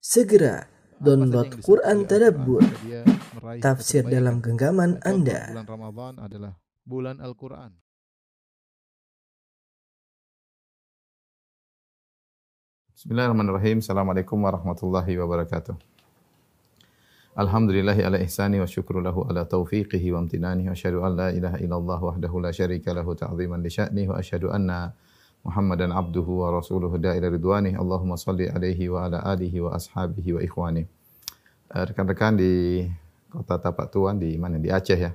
Segera download Quran Tadabbur, tafsir dalam genggaman Anda. Bulan Ramadan adalah bulan Al-Quran. Bismillahirrahmanirrahim. Assalamualaikum warahmatullahi wabarakatuh. Alhamdulillahi ala ihsani wa syukru lahu ala taufiqihi wa amtinani wa asyhadu an la ilaha illallah wahdahu la syarika lahu ta'ziman li sya'nihi wa asyhadu anna Muhammadan abduhu wa rasuluhu da'ila ridwanih. Allahumma salli alaihi wa ala alihi wa ashabihi wa ikhwani. Eh, Rekan-rekan di kota Tapak Tuan di mana? Di Aceh ya.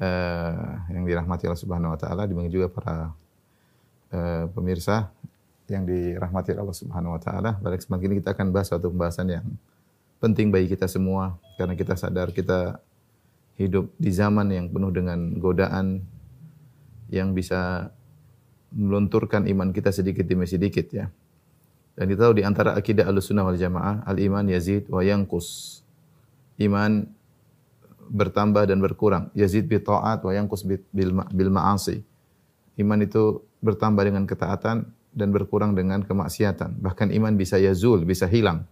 Eh, yang dirahmati Allah Subhanahu wa taala, demikian juga para eh, pemirsa yang dirahmati Allah Subhanahu wa taala. Pada kesempatan ini kita akan bahas suatu pembahasan yang penting bagi kita semua karena kita sadar kita hidup di zaman yang penuh dengan godaan yang bisa melunturkan iman kita sedikit demi sedikit ya. Dan kita tahu di antara akidah Ahlussunnah wal Jamaah, al-iman yazid wa yanqus. Iman bertambah dan berkurang. Yazid bi taat wa yanqus bi- bil ma- bil ma'asi. Iman itu bertambah dengan ketaatan dan berkurang dengan kemaksiatan. Bahkan iman bisa yazul, bisa hilang.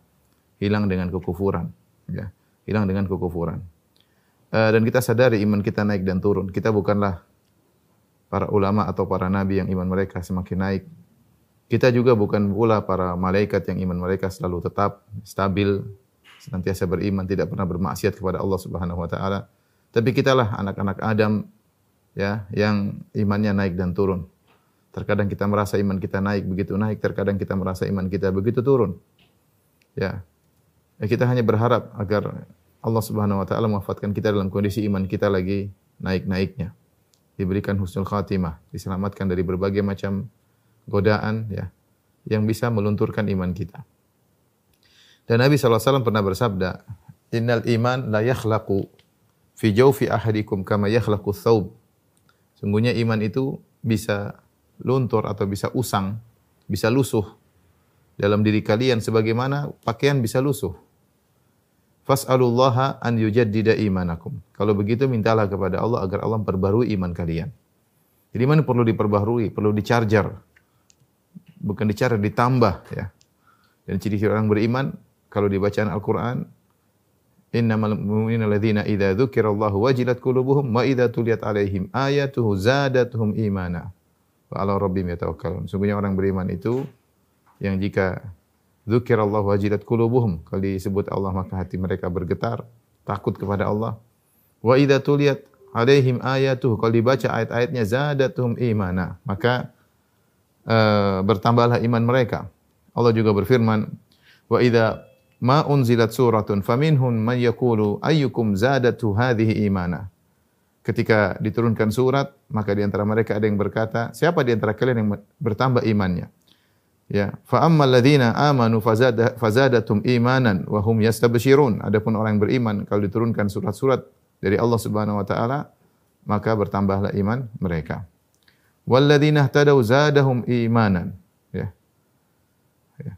Hilang dengan kekufuran. Ya. Hilang dengan kekufuran. Eh, dan kita sadari iman kita naik dan turun. Kita bukanlah para ulama atau para nabi yang iman mereka semakin naik. Kita juga bukan pula para malaikat yang iman mereka selalu tetap stabil, senantiasa beriman, tidak pernah bermaksiat kepada Allah Subhanahu wa taala. Tapi kitalah anak-anak Adam ya yang imannya naik dan turun. Terkadang kita merasa iman kita naik begitu naik, terkadang kita merasa iman kita begitu turun. Ya. Ya, kita hanya berharap agar Allah Subhanahu wa taala mewafatkan kita dalam kondisi iman kita lagi naik-naiknya. Diberikan husnul khatimah, diselamatkan dari berbagai macam godaan ya yang bisa melunturkan iman kita. Dan Nabi SAW pernah bersabda, Innal iman la yakhlaqu fi jawfi ahadikum kama yakhlaqu thawb. Sungguhnya iman itu bisa luntur atau bisa usang, bisa lusuh dalam diri kalian sebagaimana pakaian bisa lusuh. Fas'alullaha an yujaddida imanakum. Kalau begitu mintalah kepada Allah agar Allah memperbarui iman kalian. Jadi iman perlu diperbaharui, perlu dicharger. Bukan dicharger, ditambah ya. Dan ciri-ciri orang beriman kalau dibacaan Al-Qur'an Innamal mu'minuna alladzina idza dzukirallahu wajilat qulubuhum wa idza tuliyat alaihim ayatuhu zadatuhum imana wa ala rabbihim yatawakkalun. Sungguhnya orang beriman itu yang jika dzukirallahu wajilat qulubuhum kalau disebut Allah maka hati mereka bergetar takut kepada Allah. Wa idza tuliyat alaihim ayatuhu kalau dibaca ayat-ayatnya zadatuhum imana maka uh, bertambahlah iman mereka. Allah juga berfirman wa idza ma unzilat suratun faminhum man yaqulu ayyukum zadatu hadhihi imana. Ketika diturunkan surat, maka di antara mereka ada yang berkata, siapa di antara kalian yang bertambah imannya? Ya, fa ammal ladzina amanu fazada, fazadatum imanan wa hum yastabshirun. Adapun orang yang beriman kalau diturunkan surat-surat dari Allah Subhanahu wa taala, maka bertambahlah iman mereka. Walladzina ihtadaw zadahum imanan. Ya. Ya.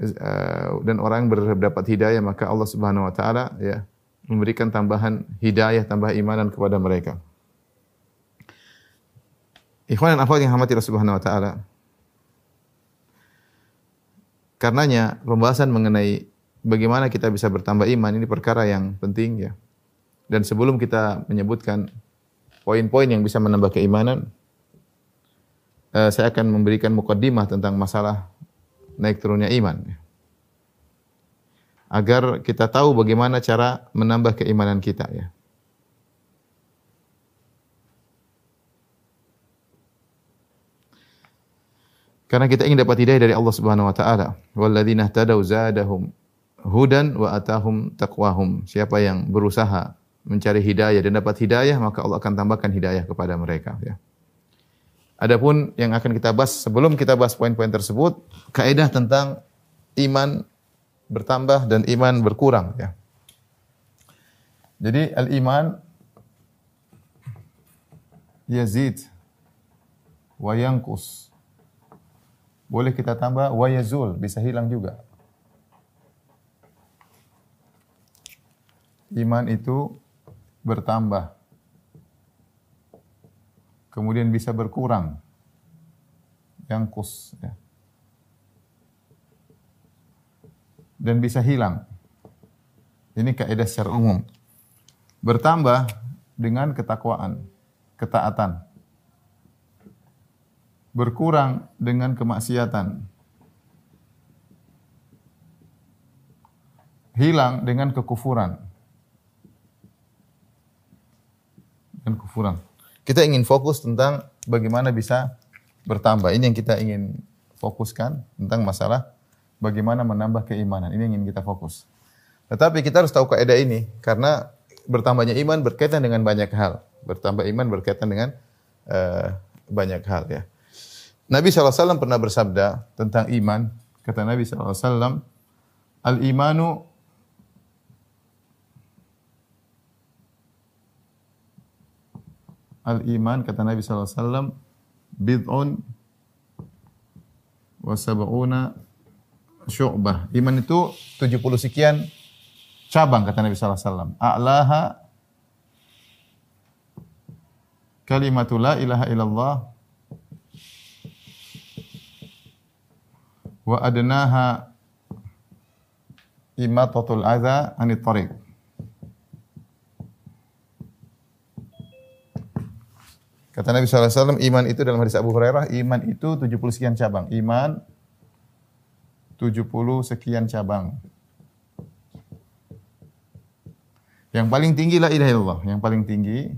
Eh, dan orang yang berdapat hidayah maka Allah Subhanahu wa taala ya memberikan tambahan hidayah, tambah imanan kepada mereka. Ikhwan dan akhwat yang hamati Allah Subhanahu wa taala. Karenanya pembahasan mengenai bagaimana kita bisa bertambah iman ini perkara yang penting ya. Dan sebelum kita menyebutkan poin-poin yang bisa menambah keimanan, eh, saya akan memberikan mukaddimah tentang masalah naik turunnya iman. Agar kita tahu bagaimana cara menambah keimanan kita ya. Karena kita ingin dapat hidayah dari Allah Subhanahu wa taala. Walladzina ihtadaw zadahum hudan wa atahum taqwahum. Siapa yang berusaha mencari hidayah dan dapat hidayah, maka Allah akan tambahkan hidayah kepada mereka ya. Adapun yang akan kita bahas sebelum kita bahas poin-poin tersebut, kaidah tentang iman bertambah dan iman berkurang ya. Jadi al-iman yazid wa yanqus. Boleh kita tambah wa yazul, bisa hilang juga. Iman itu bertambah kemudian bisa berkurang. Yang kus. Ya. dan bisa hilang. Ini kaidah secara umum. Bertambah dengan ketakwaan, ketaatan. Berkurang dengan kemaksiatan. Hilang dengan kekufuran. Dan kufuran. Kita ingin fokus tentang bagaimana bisa bertambah. Ini yang kita ingin fokuskan tentang masalah bagaimana menambah keimanan. Ini yang ingin kita fokus. Tetapi kita harus tahu kaidah ini karena bertambahnya iman berkaitan dengan banyak hal. Bertambah iman berkaitan dengan uh, banyak hal ya. Nabi SAW pernah bersabda tentang iman. Kata Nabi SAW, Al-imanu Al-iman kata Nabi SAW bid'un wa sab'una syu'bah. Iman itu 70 sekian cabang kata Nabi wasallam. A'laha kalimatul la ilaha illallah wa adnaha imatatul adza anit tariq. Kata Nabi SAW, iman itu dalam hadis Abu Hurairah, iman itu 70 sekian cabang. Iman 70 sekian cabang. Yang paling tinggi la ilaha illallah, yang paling tinggi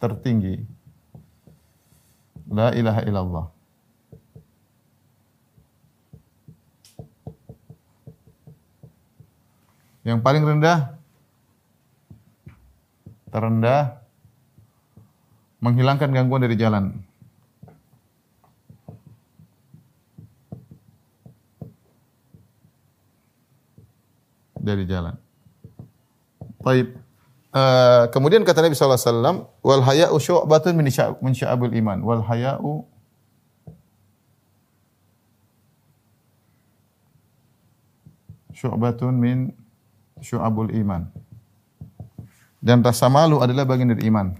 tertinggi la ilaha illallah. Yang paling rendah terendah menghilangkan gangguan dari jalan. Dari jalan. Baik. Uh, kemudian kata Nabi sallallahu alaihi wasallam, wal haya'u syu'batun min sya'abul iman. Wal haya'u syu'batun min syu'abul iman. Dan rasa malu adalah bagian dari iman.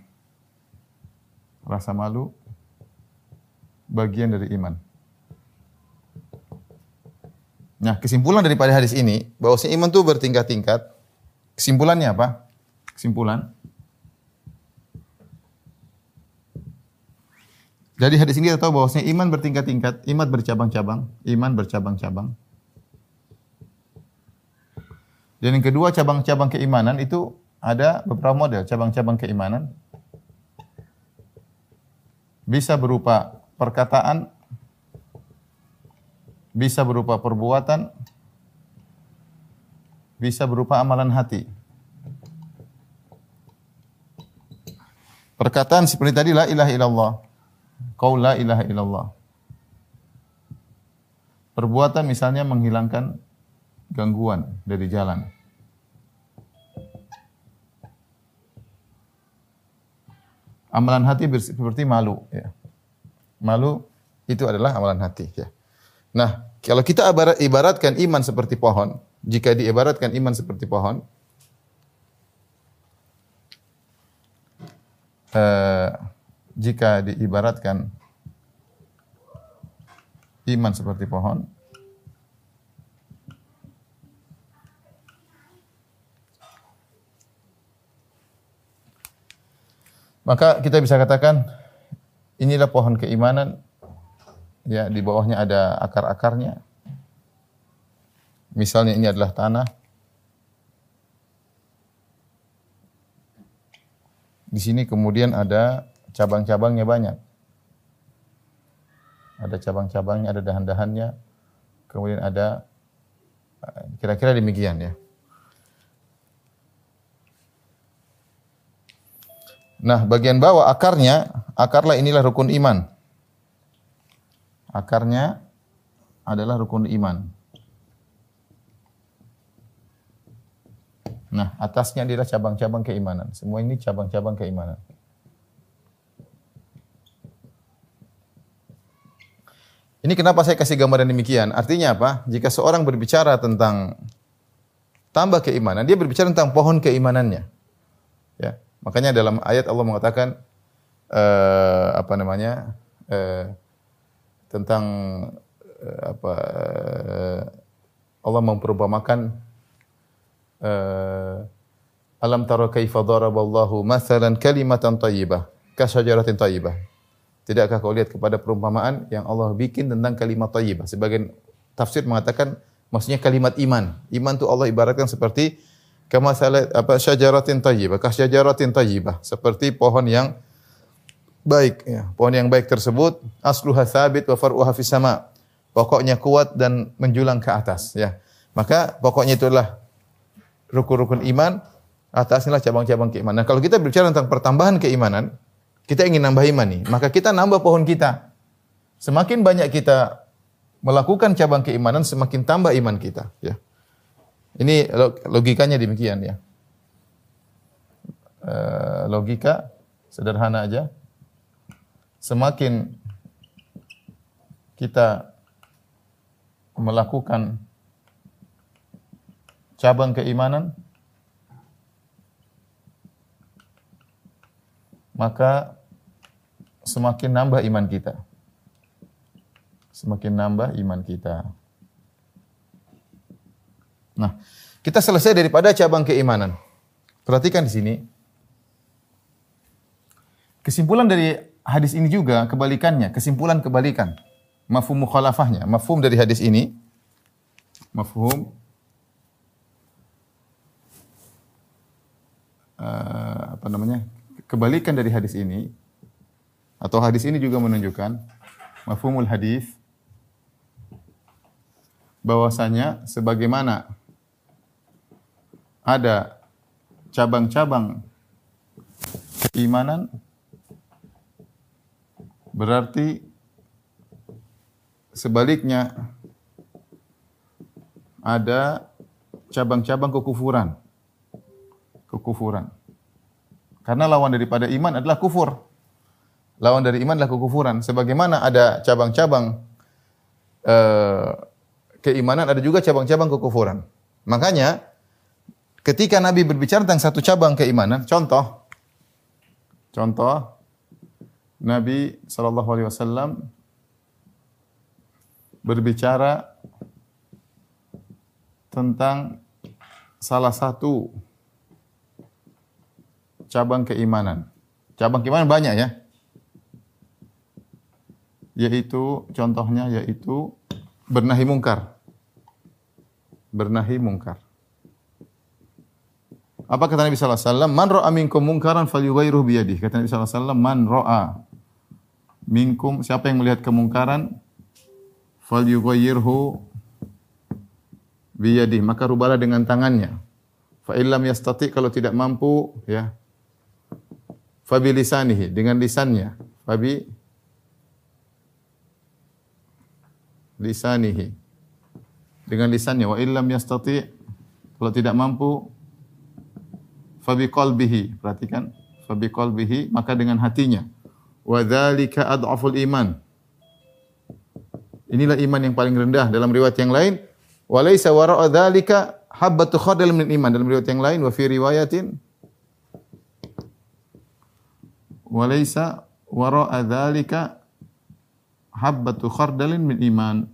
Rasa malu bagian dari iman. Nah, kesimpulan daripada hadis ini bahwa iman itu bertingkat-tingkat Kesimpulannya apa? Kesimpulan. Jadi hadis ini kita tahu bahwasanya iman bertingkat-tingkat, iman bercabang-cabang, iman bercabang-cabang. Dan yang kedua cabang-cabang keimanan itu ada beberapa model cabang-cabang keimanan. Bisa berupa perkataan, bisa berupa perbuatan, bisa berupa amalan hati. Perkataan seperti tadi la ilaha illallah. Qaul la ilaha illallah. Perbuatan misalnya menghilangkan gangguan dari jalan. Amalan hati seperti malu ya. Malu itu adalah amalan hati ya. Nah, kalau kita ibaratkan iman seperti pohon, jika diibaratkan iman seperti pohon, eh, jika diibaratkan iman seperti pohon, maka kita bisa katakan inilah pohon keimanan ya di bawahnya ada akar-akarnya Misalnya ini adalah tanah. Di sini kemudian ada cabang-cabangnya banyak. Ada cabang-cabangnya, ada dahan-dahannya. Kemudian ada kira-kira demikian ya. Nah, bagian bawah akarnya, akarlah inilah rukun iman. Akarnya adalah rukun iman. Nah, atasnya adalah cabang-cabang keimanan. Semua ini cabang-cabang keimanan. Ini kenapa saya kasih gambaran demikian? Artinya apa? Jika seorang berbicara tentang tambah keimanan, dia berbicara tentang pohon keimanannya. Ya, makanya dalam ayat Allah mengatakan uh, apa namanya? Uh, tentang uh, apa uh, Allah memperumpamakan uh, Alam tara kaifa daraballahu mathalan kalimatan thayyibah kasyajaratin thayyibah. Tidakkah kau lihat kepada perumpamaan yang Allah bikin tentang kalimat thayyibah? Sebagian tafsir mengatakan maksudnya kalimat iman. Iman itu Allah ibaratkan seperti kama apa syajaratin thayyibah, kasyajaratin thayyibah, seperti pohon yang baik ya. Pohon yang baik tersebut asluha tsabit wa far'uha fis sama. Pokoknya kuat dan menjulang ke atas ya. Maka pokoknya itulah rukun-rukun iman, atasnya cabang-cabang keimanan. Nah, kalau kita berbicara tentang pertambahan keimanan, kita ingin nambah iman nih, maka kita nambah pohon kita. Semakin banyak kita melakukan cabang keimanan, semakin tambah iman kita, ya. Ini logikanya demikian ya. Uh, logika sederhana aja semakin kita melakukan cabang keimanan maka semakin nambah iman kita. Semakin nambah iman kita. Nah, kita selesai daripada cabang keimanan. Perhatikan di sini. Kesimpulan dari hadis ini juga kebalikannya, kesimpulan kebalikan. Mafhum mukhalafahnya, mafhum dari hadis ini mafhum uh, apa namanya? Kebalikan dari hadis ini atau hadis ini juga menunjukkan mafhumul hadis bahwasanya sebagaimana ada cabang-cabang keimanan Berarti sebaliknya ada cabang-cabang kekufuran. Kekufuran. Karena lawan daripada iman adalah kufur. Lawan dari iman adalah kekufuran. Sebagaimana ada cabang-cabang eh, keimanan, ada juga cabang-cabang kekufuran. Makanya ketika Nabi berbicara tentang satu cabang keimanan, contoh, contoh Nabi Shallallahu Alaihi Wasallam berbicara tentang salah satu cabang keimanan. Cabang keimanan banyak ya. Yaitu contohnya yaitu bernahi mungkar. Bernahi mungkar. Apa kata Nabi wasallam? Man ra'a minkum mungkaran falyughayyirhu bi yadihi. Kata Nabi wasallam, man ra'a minkum siapa yang melihat kemungkaran falyughayyirhu bi yadihi, maka rubahlah dengan tangannya. Fa illam yastati kalau tidak mampu ya fa bi lisanihi dengan lisannya. Fa bi lisanihi dengan lisannya wa illam yastati kalau tidak mampu fabi qalbihi. Perhatikan, fabi qalbihi maka dengan hatinya. Wa dzalika adhaful iman. Inilah iman yang paling rendah dalam riwayat yang lain. Wa laisa wara'a dzalika habbatu khardal min iman dalam riwayat yang lain wa fi riwayatin wa laisa wara'a dzalika habbatu khardalin min iman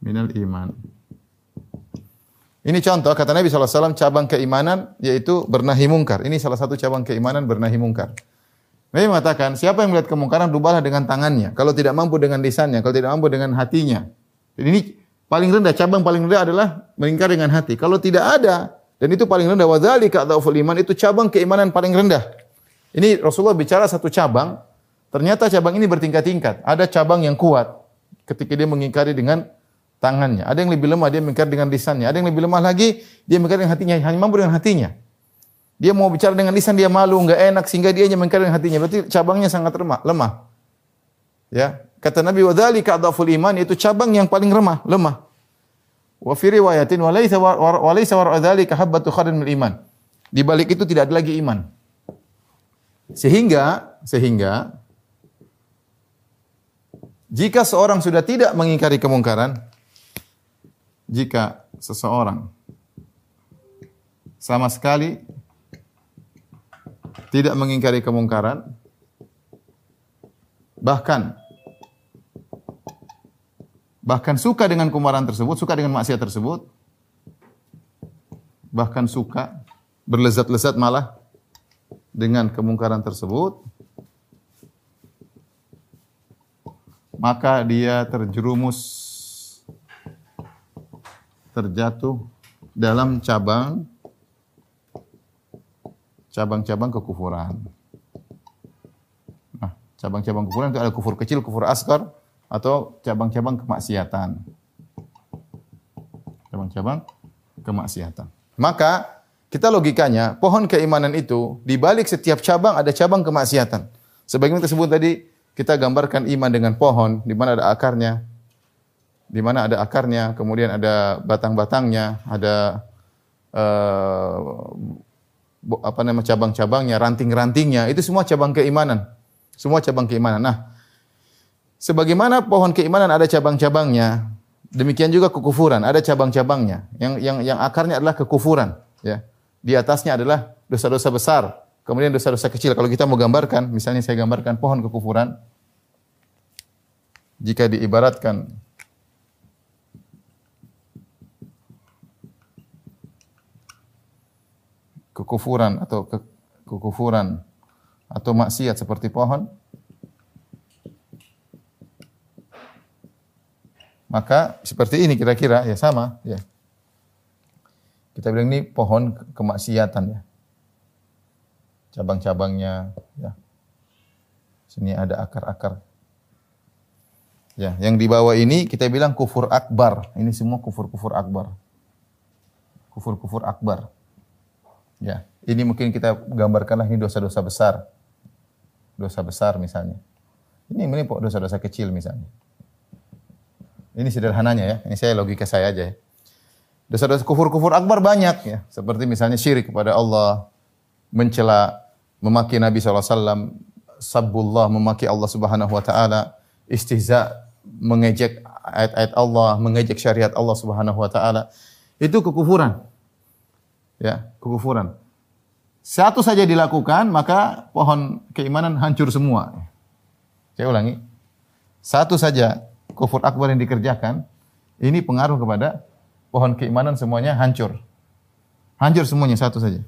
minal iman. Ini contoh kata Nabi SAW cabang keimanan yaitu bernahi mungkar. Ini salah satu cabang keimanan bernahi mungkar. Nabi mengatakan, siapa yang melihat kemungkaran rubahlah dengan tangannya. Kalau tidak mampu dengan lisannya, kalau tidak mampu dengan hatinya. Jadi ini paling rendah, cabang paling rendah adalah melingkar dengan hati. Kalau tidak ada, dan itu paling rendah, wadzalika atau iman, itu cabang keimanan paling rendah. Ini Rasulullah bicara satu cabang, ternyata cabang ini bertingkat-tingkat. Ada cabang yang kuat ketika dia mengingkari dengan tangannya. Ada yang lebih lemah, dia mengingkar dengan lisannya. Ada yang lebih lemah lagi, dia mengingkar dengan hatinya, hanya mampu dengan hatinya. Dia mau bicara dengan lisan, dia malu, enggak enak, sehingga dia hanya mengingkar dengan hatinya. Berarti cabangnya sangat lemah. lemah. Ya, kata Nabi wa dzalika iman itu cabang yang paling lemah, lemah. Wa fi riwayatin wa laysa wa laysa wa dzalika habbatu khardin min iman. Di balik itu tidak ada lagi iman. Sehingga sehingga jika seorang sudah tidak mengingkari kemungkaran, jika seseorang sama sekali tidak mengingkari kemungkaran, bahkan bahkan suka dengan kemarahan tersebut, suka dengan maksiat tersebut, bahkan suka berlezat-lezat malah dengan kemungkaran tersebut, maka dia terjerumus terjatuh dalam cabang cabang-cabang kekufuran. Nah, cabang-cabang kekufuran itu ada kufur kecil, kufur asgar, atau cabang-cabang kemaksiatan. Cabang-cabang kemaksiatan. Maka kita logikanya pohon keimanan itu di balik setiap cabang ada cabang kemaksiatan. Sebagaimana tersebut tadi kita gambarkan iman dengan pohon di mana ada akarnya, di mana ada akarnya, kemudian ada batang-batangnya, ada uh, apa nama cabang-cabangnya, ranting-rantingnya, itu semua cabang keimanan. Semua cabang keimanan. Nah, sebagaimana pohon keimanan ada cabang-cabangnya, demikian juga kekufuran ada cabang-cabangnya. Yang yang yang akarnya adalah kekufuran, ya. Di atasnya adalah dosa-dosa besar, kemudian dosa-dosa kecil. Kalau kita mau gambarkan, misalnya saya gambarkan pohon kekufuran, jika diibaratkan kekufuran atau ke, kekufuran atau maksiat seperti pohon maka seperti ini kira-kira. Ya sama ya. Kita bilang ini pohon kemaksiatan ya. Cabang-cabangnya ya. Sini ada akar-akar. Ya yang di bawah ini kita bilang kufur akbar. Ini semua kufur-kufur akbar. Kufur-kufur akbar Ya, ini mungkin kita gambarkanlah ini dosa-dosa besar. Dosa besar misalnya. Ini ini dosa-dosa kecil misalnya. Ini sederhananya ya. Ini saya logika saya aja ya. Dosa-dosa kufur-kufur akbar banyak ya. Seperti misalnya syirik kepada Allah, mencela, memaki Nabi SAW, sabbullah, memaki Allah Subhanahu Wa Taala, istihza, mengejek ayat-ayat Allah, mengejek syariat Allah Subhanahu Wa Taala. Itu kekufuran ya, kekufuran. Satu saja dilakukan, maka pohon keimanan hancur semua. Saya ulangi. Satu saja kufur akbar yang dikerjakan, ini pengaruh kepada pohon keimanan semuanya hancur. Hancur semuanya satu saja.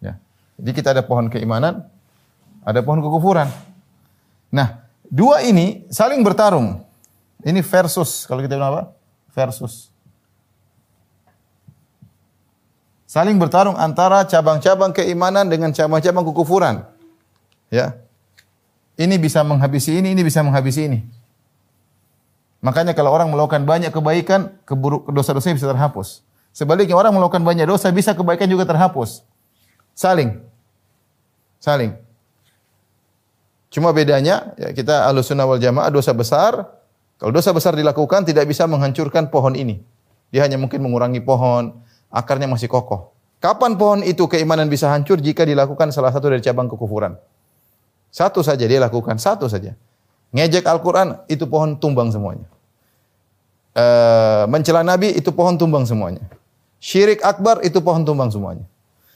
Ya. Jadi kita ada pohon keimanan, ada pohon kekufuran. Nah, dua ini saling bertarung. Ini versus, kalau kita bilang apa? Versus. Saling bertarung antara cabang-cabang keimanan dengan cabang-cabang kekufuran. Ya. Ini bisa menghabisi ini, ini bisa menghabisi ini. Makanya kalau orang melakukan banyak kebaikan, keburuk dosa-dosanya bisa terhapus. Sebaliknya orang melakukan banyak dosa, bisa kebaikan juga terhapus. Saling. Saling. Cuma bedanya, ya kita ahlu sunnah wal jamaah dosa besar, kalau dosa besar dilakukan tidak bisa menghancurkan pohon ini. Dia hanya mungkin mengurangi pohon, akarnya masih kokoh. Kapan pohon itu keimanan bisa hancur jika dilakukan salah satu dari cabang kekufuran? Satu saja dia lakukan, satu saja. Ngejek Al-Quran, itu pohon tumbang semuanya. E, mencela Nabi, itu pohon tumbang semuanya. Syirik akbar, itu pohon tumbang semuanya.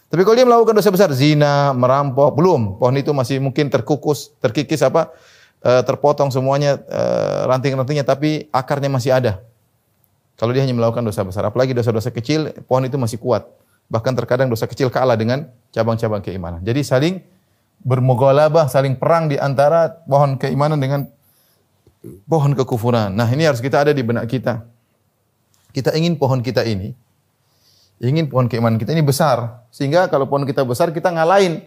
Tapi kalau dia melakukan dosa besar, zina, merampok, belum. Pohon itu masih mungkin terkukus, terkikis apa, e, terpotong semuanya e, ranting-rantingnya, tapi akarnya masih ada. Kalau dia hanya melakukan dosa besar, apalagi dosa-dosa kecil, pohon itu masih kuat. Bahkan terkadang dosa kecil kalah dengan cabang-cabang keimanan. Jadi saling bermogolabah, saling perang di antara pohon keimanan dengan pohon kekufuran. Nah, ini harus kita ada di benak kita. Kita ingin pohon kita ini, ingin pohon keimanan kita ini besar. Sehingga kalau pohon kita besar, kita ngalahin.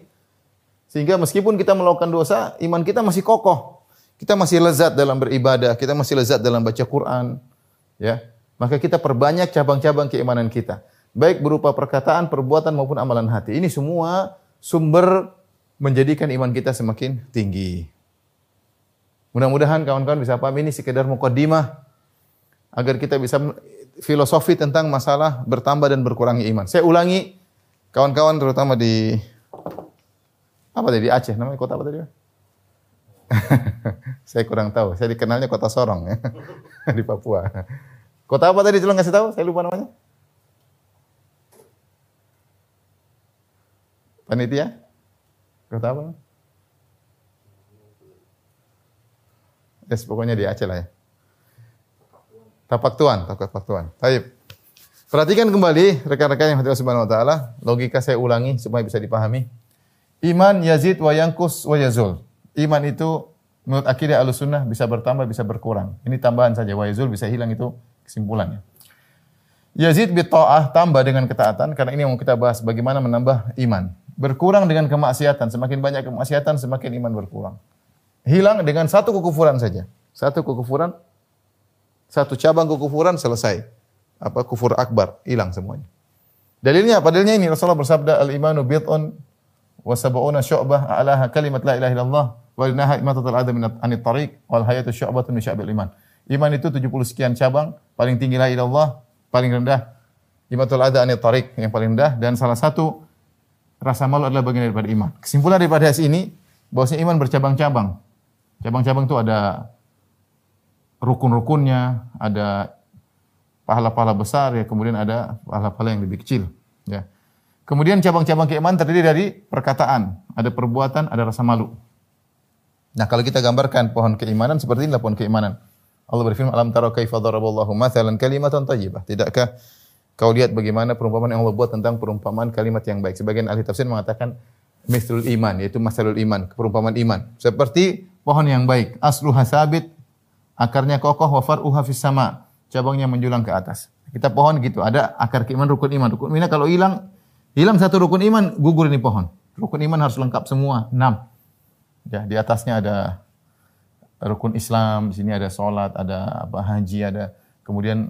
Sehingga meskipun kita melakukan dosa, iman kita masih kokoh. Kita masih lezat dalam beribadah, kita masih lezat dalam baca Quran. Ya, maka kita perbanyak cabang-cabang keimanan kita. Baik berupa perkataan, perbuatan maupun amalan hati. Ini semua sumber menjadikan iman kita semakin tinggi. Mudah-mudahan kawan-kawan bisa paham ini sekedar mukaddimah agar kita bisa filosofi tentang masalah bertambah dan berkurangnya iman. Saya ulangi kawan-kawan terutama di apa tadi Aceh namanya kota apa tadi? saya kurang tahu. Saya dikenalnya kota Sorong ya di Papua. Kota apa tadi tolong kasih tahu? Saya lupa namanya. Panitia? Kota apa? Yes, pokoknya di Aceh lah ya. Tapak tuan, tapak tuan. Baik. Perhatikan kembali rekan-rekan yang hadirin subhanahu wa taala, logika saya ulangi supaya bisa dipahami. Iman yazid wa yankus wa yazul. Iman itu menurut akidah Ahlussunnah bisa bertambah bisa berkurang. Ini tambahan saja wa yazul bisa hilang itu kesimpulannya. Yazid bi ta'ah tambah dengan ketaatan karena ini yang kita bahas bagaimana menambah iman. Berkurang dengan kemaksiatan, semakin banyak kemaksiatan semakin iman berkurang. Hilang dengan satu kekufuran saja. Satu kekufuran satu cabang kekufuran selesai. Apa kufur akbar, hilang semuanya. Dalilnya apa? Dalilnya ini Rasulullah bersabda al-imanu bid'un wa sab'una syu'bah a'laha kalimat la ilaha illallah wa linaha imatatul adam min anit tariq wal hayatu syu'batun min sya'bil iman. Iman itu 70 sekian cabang, paling tinggi la ilallah, paling rendah imatul ada anit tariq yang paling rendah dan salah satu rasa malu adalah bagian daripada iman. Kesimpulan daripada hadis ini bahwasanya iman bercabang-cabang. Cabang-cabang itu ada rukun-rukunnya, ada pahala-pahala besar ya, kemudian ada pahala-pahala yang lebih kecil, ya. Kemudian cabang-cabang keimanan terdiri dari perkataan, ada perbuatan, ada rasa malu. Nah, kalau kita gambarkan pohon keimanan seperti inilah pohon keimanan. Allah berfirman, "Alam tara kaifa daraballahu mathalan kalimatan thayyibah." Tidakkah kau lihat bagaimana perumpamaan yang Allah buat tentang perumpamaan kalimat yang baik? Sebagian ahli tafsir mengatakan mithlul iman, yaitu masalul iman, perumpamaan iman. Seperti pohon yang baik, asluha sabit, akarnya kokoh wa far'uha fis sama, cabangnya menjulang ke atas. Kita pohon gitu, ada akar keiman, rukun iman. Rukun iman kalau hilang, hilang satu rukun iman, gugur ini pohon. Rukun iman harus lengkap semua, enam. Ya, di atasnya ada rukun Islam, di sini ada sholat, ada apa haji, ada kemudian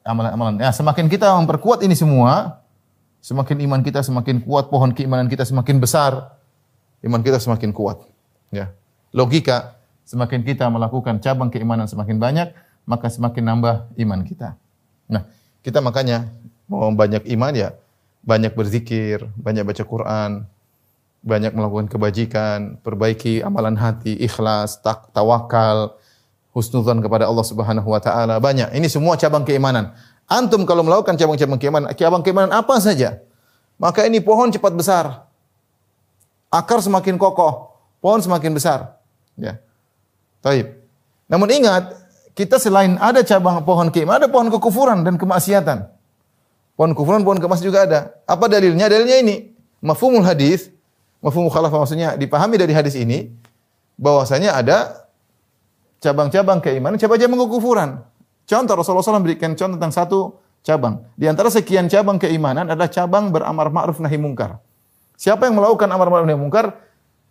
amalan-amalan. Ya, semakin kita memperkuat ini semua, semakin iman kita semakin kuat, pohon keimanan kita semakin besar, iman kita semakin kuat. Ya. Logika Semakin kita melakukan cabang keimanan semakin banyak, maka semakin nambah iman kita. Nah, kita makanya mau banyak iman ya, banyak berzikir, banyak baca Quran, banyak melakukan kebajikan, perbaiki amalan hati, ikhlas, tak, tawakal, husnudzan kepada Allah Subhanahu wa taala. Banyak. Ini semua cabang keimanan. Antum kalau melakukan cabang-cabang keimanan, cabang keimanan apa saja, maka ini pohon cepat besar. Akar semakin kokoh, pohon semakin besar. Ya. Taib. Namun ingat, kita selain ada cabang pohon keimanan, ada pohon kekufuran dan kemaksiatan. Pohon kekufuran, pohon kemaksiatan juga ada. Apa dalilnya? Dalilnya ini. Mafhumul hadis, mafhumul khalafah maksudnya dipahami dari hadis ini bahwasanya ada cabang-cabang keimanan, cabang-cabang kekufuran. Contoh Rasulullah SAW memberikan contoh tentang satu cabang. Di antara sekian cabang keimanan adalah cabang beramar ma'ruf nahi mungkar. Siapa yang melakukan amar ma'ruf nahi mungkar,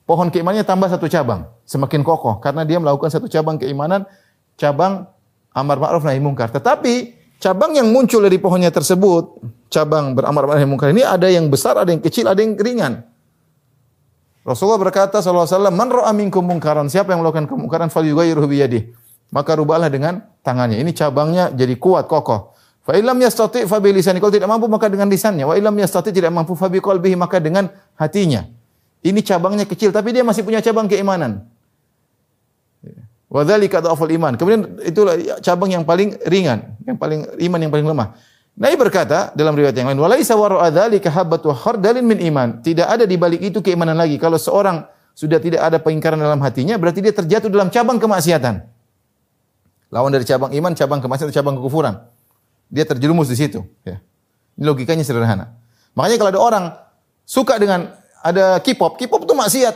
pohon keimanannya tambah satu cabang, semakin kokoh karena dia melakukan satu cabang keimanan, cabang amar ma'ruf nahi mungkar. Tetapi cabang yang muncul dari pohonnya tersebut, cabang beramar ma'ruf nahi mungkar ini ada yang besar, ada yang kecil, ada yang ringan. Rasulullah berkata wasallam, "Man ra'a minkum mungkaran?" Siapa yang melakukan kemungkaran falyughayyirhu bi yadihi. Maka rubahlah dengan tangannya. Ini cabangnya jadi kuat, kokoh. Fa illam yastati fa bi lisani. Kalau tidak mampu maka dengan lisannya. Wa illam yastati tidak mampu fa bi qalbihi maka dengan hatinya. Ini cabangnya kecil, tapi dia masih punya cabang keimanan. Wadzalika dhaful iman. Kemudian itulah cabang yang paling ringan, yang paling iman yang paling lemah. Nabi berkata dalam riwayat yang lain, "Walaisa wara'a dzalika habbatu khardalin min iman." Tidak ada di balik itu keimanan lagi. Kalau seorang sudah tidak ada pengingkaran dalam hatinya, berarti dia terjatuh dalam cabang kemaksiatan. Lawan dari cabang iman, cabang kemaksiatan, cabang kekufuran. Dia terjerumus di situ. Ya. Ini logikanya sederhana. Makanya kalau ada orang suka dengan ada K-pop, K-pop itu maksiat.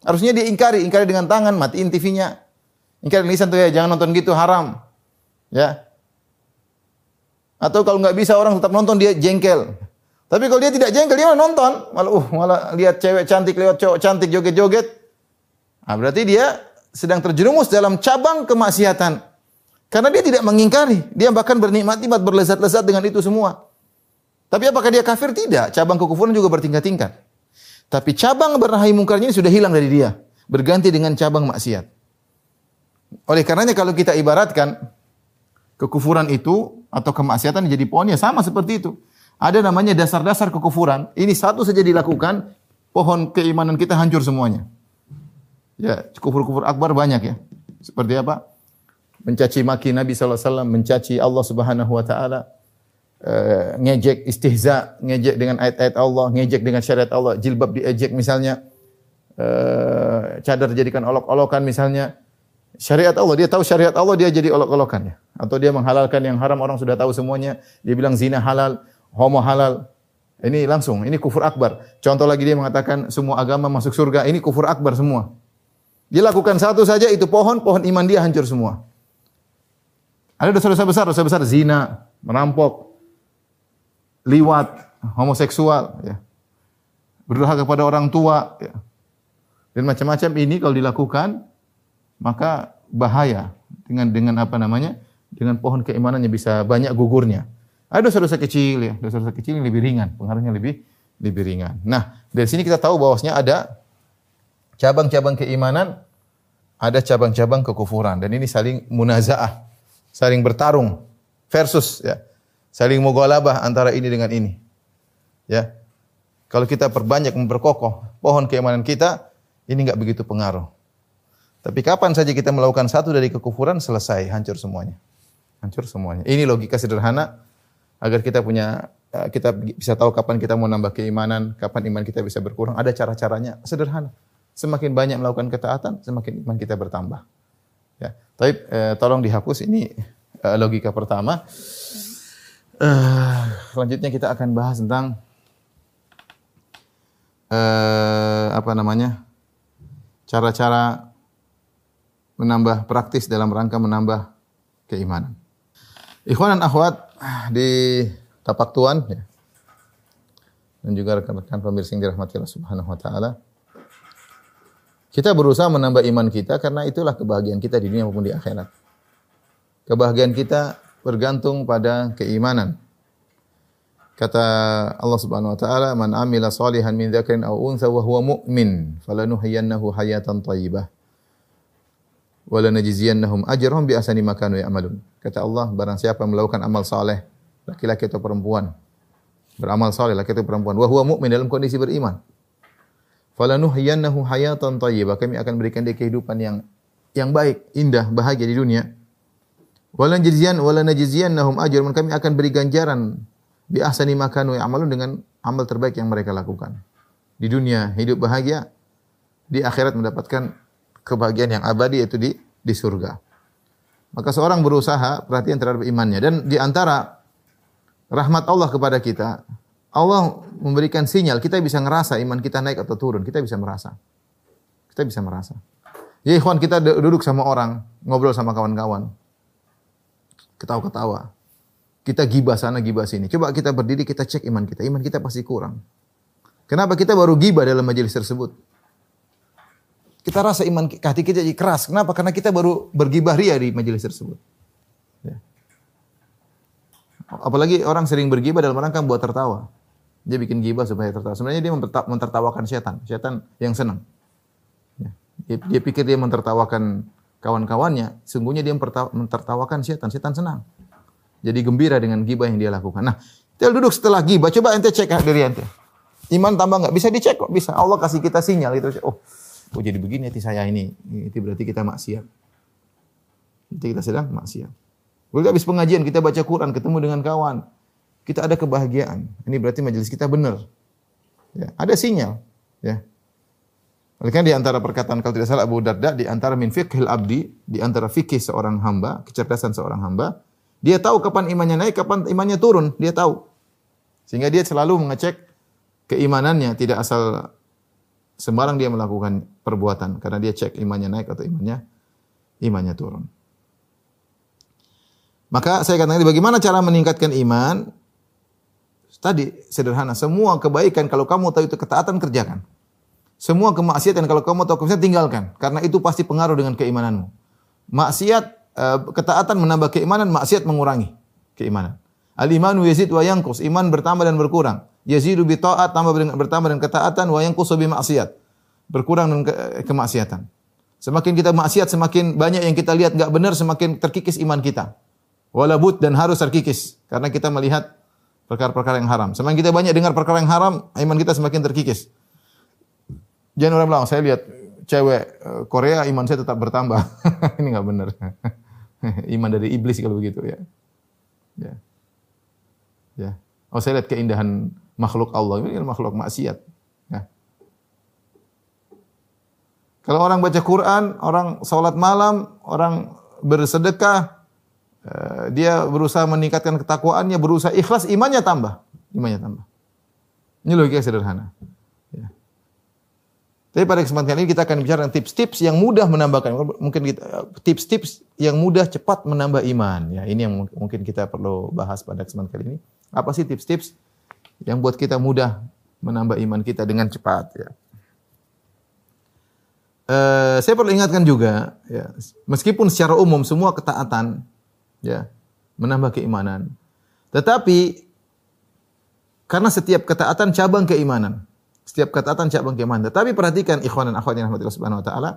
Harusnya dia ingkari, ingkari dengan tangan, matiin TV-nya. Ingkari lisan tuh ya, jangan nonton gitu, haram. Ya. Atau kalau nggak bisa orang tetap nonton dia jengkel. Tapi kalau dia tidak jengkel dia malah nonton, malah uh malah lihat cewek cantik lewat cowok cantik joget-joget. Nah, berarti dia sedang terjerumus dalam cabang kemaksiatan. Karena dia tidak mengingkari, dia bahkan bernikmat-nikmat berlezat-lezat dengan itu semua. Tapi apakah dia kafir? Tidak. Cabang kekufuran juga bertingkat-tingkat. Tapi cabang bernahi mungkarnya ini sudah hilang dari dia. Berganti dengan cabang maksiat. Oleh karenanya kalau kita ibaratkan kekufuran itu atau kemaksiatan jadi pohonnya sama seperti itu. Ada namanya dasar-dasar kekufuran. Ini satu saja dilakukan, pohon keimanan kita hancur semuanya. Ya, kufur-kufur akbar banyak ya. Seperti apa? Mencaci maki Nabi SAW, mencaci Allah Subhanahu Wa Taala, uh, ngejek istihza, ngejek dengan ayat-ayat Allah, ngejek dengan syariat Allah, jilbab diejek misalnya, uh, cadar dijadikan olok-olokan misalnya, Syariat Allah, dia tahu syariat Allah, dia jadi olok-olokannya. Atau dia menghalalkan yang haram, orang sudah tahu semuanya. Dia bilang zina halal, homo halal. Ini langsung, ini kufur akbar. Contoh lagi dia mengatakan semua agama masuk surga, ini kufur akbar semua. Dia lakukan satu saja, itu pohon, pohon iman dia hancur semua. Ada dosa-dosa besar, dosa besar zina, merampok, liwat, homoseksual, ya. Berdurhaka kepada orang tua, ya. Dan macam-macam ini kalau dilakukan maka bahaya dengan dengan apa namanya? Dengan pohon keimanannya bisa banyak gugurnya. Ada dosa-dosa kecil ya, dosa-dosa kecil yang lebih ringan, pengaruhnya lebih lebih ringan. Nah, dari sini kita tahu bahwasanya ada cabang-cabang keimanan, ada cabang-cabang kekufuran dan ini saling munazaah, saling bertarung versus ya. Saling mughalabah antara ini dengan ini. Ya. Kalau kita perbanyak memperkokoh pohon keimanan kita, ini enggak begitu pengaruh. Tapi kapan saja kita melakukan satu dari kekufuran selesai, hancur semuanya. Hancur semuanya. Ini logika sederhana agar kita punya eh, kita bisa tahu kapan kita mau nambah keimanan, kapan iman kita bisa berkurang. Ada cara-caranya sederhana. Semakin banyak melakukan ketaatan, semakin iman kita bertambah. Ya. Tapi eh, tolong dihapus ini eh, logika pertama. Eh, selanjutnya kita akan bahas tentang eh, apa namanya? cara-cara menambah praktis dalam rangka menambah keimanan. Ikhwan dan akhwat di tapak tuan ya. dan juga rekan-rekan pemirsa yang dirahmati Allah Subhanahu wa taala. Kita berusaha menambah iman kita karena itulah kebahagiaan kita di dunia maupun di akhirat. Kebahagiaan kita bergantung pada keimanan. Kata Allah Subhanahu wa taala, "Man amila salihan min dzakarin aw untha wa huwa mu'min, falanuhyiyannahu hayatan thayyibah." Wala najziyannahum ajrahum bi ahsani ma kanu ya'malun. Kata Allah, barang siapa melakukan amal saleh, laki-laki atau perempuan, beramal saleh laki atau perempuan, wa huwa mu'min dalam kondisi beriman. Falanuhyiyannahu hayatan thayyibah. Kami akan berikan dia kehidupan yang yang baik, indah, bahagia di dunia. Wala najziyan wala najziyannahum ajrahum. Kami akan beri ganjaran bi ahsani ma kanu ya'malun dengan amal terbaik yang mereka lakukan. Di dunia hidup bahagia, di akhirat mendapatkan kebahagiaan yang abadi yaitu di di surga. Maka seorang berusaha perhatian terhadap imannya dan di antara rahmat Allah kepada kita, Allah memberikan sinyal kita bisa ngerasa iman kita naik atau turun, kita bisa merasa. Kita bisa merasa. Ya ikhwan kita duduk sama orang, ngobrol sama kawan-kawan. Ketawa-ketawa. Kita gibah sana, gibah sini. Coba kita berdiri, kita cek iman kita. Iman kita pasti kurang. Kenapa kita baru gibah dalam majelis tersebut? Kita rasa iman hati kita jadi keras. Kenapa? Karena kita baru bergibah ria di majelis tersebut. Ya. Apalagi orang sering bergibah dalam rangka buat tertawa. Dia bikin gibah supaya tertawa. Sebenarnya dia mentertawakan setan. Setan yang senang. Ya. Dia, dia pikir dia mentertawakan kawan-kawannya. Sungguhnya dia mentertawakan setan. Setan senang. Jadi gembira dengan gibah yang dia lakukan. Nah, kita duduk setelah gibah. Coba ente cek diri ente. Iman tambah nggak? Bisa dicek kok. Bisa. Allah kasih kita sinyal itu. Oh, oh jadi begini hati saya ini. Itu berarti kita maksiat. Itu kita sedang maksiat. Kalau habis pengajian kita baca Quran, ketemu dengan kawan, kita ada kebahagiaan. Ini berarti majelis kita benar. Ya, ada sinyal. Ya. Oleh karena di antara perkataan kalau tidak salah Abu Darda, di antara min fiqhil abdi, di antara fikih seorang hamba, kecerdasan seorang hamba, dia tahu kapan imannya naik, kapan imannya turun, dia tahu. Sehingga dia selalu mengecek keimanannya, tidak asal sembarang dia melakukan perbuatan karena dia cek imannya naik atau imannya imannya turun. Maka saya katakan bagaimana cara meningkatkan iman? Tadi sederhana, semua kebaikan kalau kamu tahu itu ketaatan kerjakan. Semua kemaksiatan kalau kamu tahu kemaksiatan tinggalkan karena itu pasti pengaruh dengan keimananmu. Maksiat eh, ketaatan menambah keimanan, maksiat mengurangi keimanan. Al-imanu yazid wa yanqus, iman bertambah dan berkurang. Yazidu bi taat tambah dengan bertambah dengan ketaatan wa yanqusu bi maksiat. Berkurang dengan ke kemaksiatan. Semakin kita maksiat, semakin banyak yang kita lihat enggak benar, semakin terkikis iman kita. Walabut dan harus terkikis karena kita melihat perkara-perkara yang haram. Semakin kita banyak dengar perkara yang haram, iman kita semakin terkikis. Jangan orang bilang, saya lihat cewek eh, Korea, iman saya tetap bertambah. Ini enggak benar. iman dari iblis kalau begitu ya. Ya. Ya. Oh saya lihat keindahan makhluk Allah ini makhluk maksiat. Ya. Kalau orang baca Quran, orang sholat malam, orang bersedekah, eh, dia berusaha meningkatkan ketakwaannya, berusaha ikhlas, imannya tambah. Imannya tambah. Ini logika sederhana. Ya. Tapi pada kesempatan ini kita akan bicara tips-tips yang mudah menambahkan. Mungkin tips-tips yang mudah cepat menambah iman. Ya, ini yang mungkin kita perlu bahas pada kesempatan kali ini. Apa sih tips-tips yang buat kita mudah menambah iman kita dengan cepat? Ya. Eh, saya perlu ingatkan juga, ya, meskipun secara umum semua ketaatan, ya, menambah keimanan, tetapi karena setiap ketaatan cabang keimanan, setiap ketaatan cabang keimanan. Tetapi perhatikan ikhwan dan akhwat yang rahmatillah subhanahu wa taala,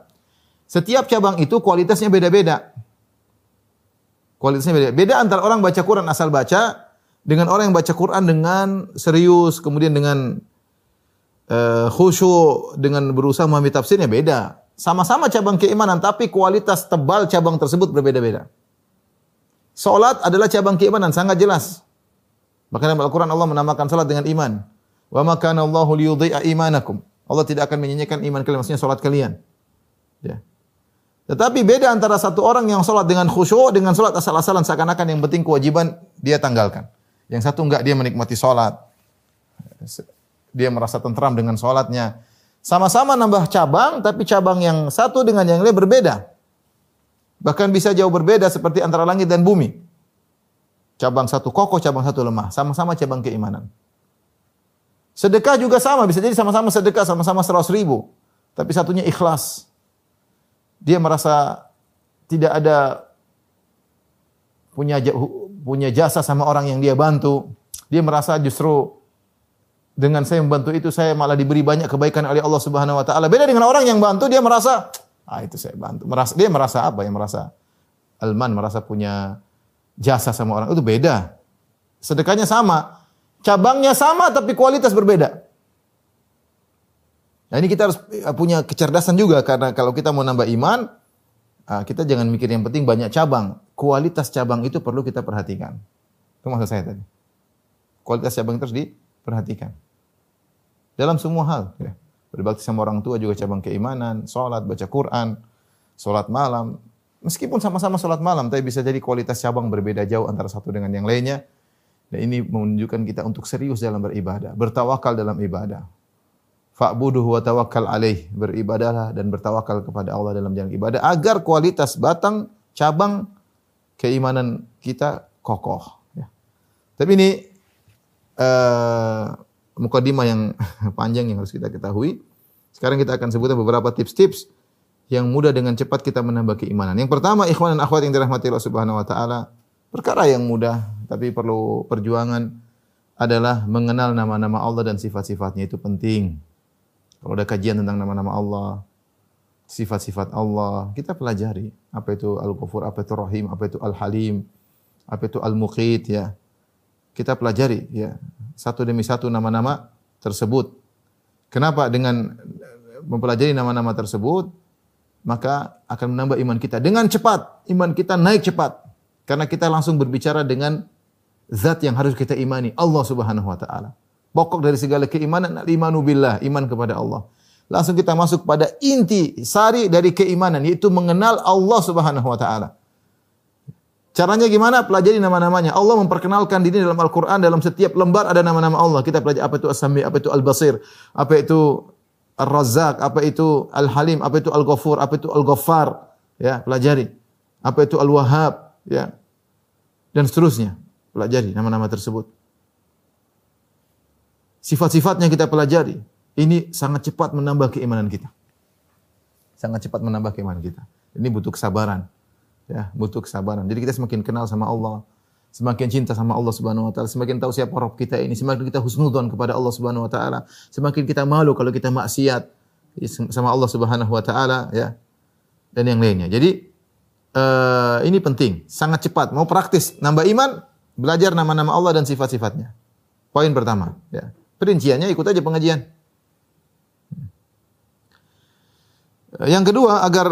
setiap cabang itu kualitasnya beda-beda. Kualitasnya beda. Beda antara orang baca Quran asal baca dengan orang yang baca Quran dengan serius, kemudian dengan eh, khusyuk dengan berusaha memahami tafsirnya beda. Sama-sama cabang keimanan tapi kualitas tebal cabang tersebut berbeda-beda. Salat adalah cabang keimanan sangat jelas. Bahkan dalam Al-Quran Allah menamakan salat dengan iman. Wa ma kana Allahu liyudhi'a imanakum. Allah tidak akan menyanyikan iman kalian, maksudnya salat kalian. Ya. Tetapi beda antara satu orang yang salat dengan khusyuk dengan salat asal-asalan seakan-akan yang penting kewajiban dia tanggalkan. Yang satu enggak dia menikmati salat. Dia merasa tentram dengan salatnya. Sama-sama nambah cabang tapi cabang yang satu dengan yang lain berbeda. Bahkan bisa jauh berbeda seperti antara langit dan bumi. Cabang satu kokoh, cabang satu lemah. Sama-sama cabang keimanan. Sedekah juga sama. Bisa jadi sama-sama sedekah, sama-sama seratus ribu. Tapi satunya ikhlas. Dia merasa tidak ada punya punya jasa sama orang yang dia bantu. Dia merasa justru dengan saya membantu itu saya malah diberi banyak kebaikan oleh Allah Subhanahu wa taala. Beda dengan orang yang bantu dia merasa ah itu saya bantu. Merasa dia merasa apa? Yang merasa alman, merasa punya jasa sama orang. Itu beda. Sedekahnya sama. Cabangnya sama tapi kualitas berbeda. Nah ini kita harus punya kecerdasan juga karena kalau kita mau nambah iman, ah, kita jangan mikir yang penting banyak cabang. Kualitas cabang itu perlu kita perhatikan. Itu maksud saya tadi. Kualitas cabang terus diperhatikan. Dalam semua hal. Ya. Berbakti sama orang tua juga cabang keimanan, sholat, baca Quran, sholat malam. Meskipun sama-sama sholat malam, tapi bisa jadi kualitas cabang berbeda jauh antara satu dengan yang lainnya. Dan ini menunjukkan kita untuk serius dalam beribadah, bertawakal dalam ibadah. Fa'buduhu wa tawakkal alaih. Beribadahlah dan bertawakal kepada Allah dalam jalan ibadah agar kualitas batang cabang keimanan kita kokoh. Ya. Tapi ini uh, mukadimah yang panjang yang harus kita ketahui. Sekarang kita akan sebutkan beberapa tips-tips yang mudah dengan cepat kita menambah keimanan. Yang pertama, ikhwan dan akhwat yang dirahmati Allah Subhanahu wa taala, perkara yang mudah tapi perlu perjuangan adalah mengenal nama-nama Allah dan sifat-sifatnya itu penting. Kalau ada kajian tentang nama-nama Allah, sifat-sifat Allah, kita pelajari. Apa itu Al-Ghafur, apa itu Rahim, apa itu Al-Halim, apa itu Al-Muqit ya. Kita pelajari ya. Satu demi satu nama-nama tersebut. Kenapa dengan mempelajari nama-nama tersebut maka akan menambah iman kita dengan cepat. Iman kita naik cepat karena kita langsung berbicara dengan zat yang harus kita imani, Allah Subhanahu wa taala. Pokok dari segala keimanan al-imanu billah, iman kepada Allah. Langsung kita masuk pada inti sari dari keimanan yaitu mengenal Allah Subhanahu wa taala. Caranya gimana? Pelajari nama-namanya. Allah memperkenalkan diri dalam Al-Qur'an dalam setiap lembar ada nama-nama Allah. Kita pelajari apa itu As-Sami, apa itu Al-Basir, apa itu Ar-Razzaq, apa itu Al-Halim, apa itu Al-Ghafur, apa itu Al-Ghaffar. Ya, pelajari. Apa itu Al-Wahhab, ya. Dan seterusnya. Pelajari nama-nama tersebut. Sifat-sifatnya kita pelajari. Ini sangat cepat menambah keimanan kita. Sangat cepat menambah keimanan kita. Ini butuh kesabaran. Ya, butuh kesabaran. Jadi kita semakin kenal sama Allah, semakin cinta sama Allah Subhanahu wa taala, semakin tahu siapa Rabb kita ini, semakin kita husnudzon kepada Allah Subhanahu wa taala, semakin kita malu kalau kita maksiat sama Allah Subhanahu wa taala ya. Dan yang lainnya. Jadi uh, ini penting, sangat cepat. Mau praktis nambah iman, belajar nama-nama Allah dan sifat-sifatnya. Poin pertama, ya. Perinciannya ikut aja pengajian. Yang kedua, agar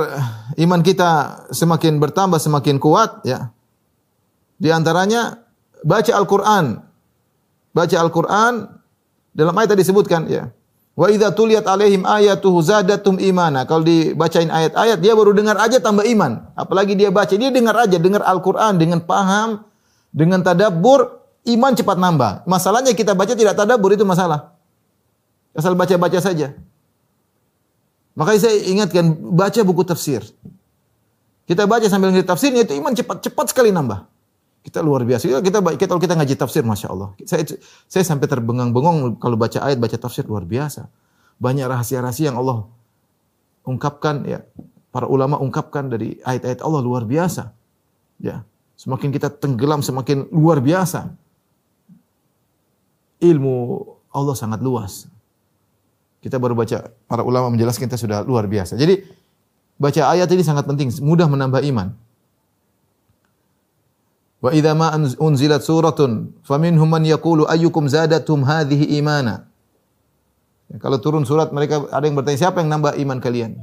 iman kita semakin bertambah, semakin kuat, ya. Di antaranya baca Al-Qur'an. Baca Al-Qur'an dalam ayat tadi disebutkan ya. Wa idza tuliyat alaihim ayatuhu zadatum imana. Kalau dibacain ayat-ayat dia baru dengar aja tambah iman. Apalagi dia baca, dia dengar aja, dengar Al-Qur'an dengan paham, dengan tadabbur, iman cepat nambah. Masalahnya kita baca tidak tadabbur itu masalah. Asal baca-baca saja. Makanya saya ingatkan baca buku tafsir. Kita baca sambil ngerti tafsirnya itu iman cepat cepat sekali nambah. Kita luar biasa. Kita kita kalau kita ngaji tafsir, masya Allah. Saya saya sampai terbengang-bengong kalau baca ayat, baca tafsir luar biasa. Banyak rahasia-rahasia yang Allah ungkapkan ya. Para ulama ungkapkan dari ayat-ayat Allah luar biasa. Ya. Semakin kita tenggelam semakin luar biasa. Ilmu Allah sangat luas. Kita baru baca para ulama menjelaskan kita sudah luar biasa. Jadi baca ayat ini sangat penting, mudah menambah iman. Wa idza ma unzilat suratun faminhum man yaqulu ayyukum zadatum hadhihi imana. Ya, kalau turun surat mereka ada yang bertanya siapa yang nambah iman kalian?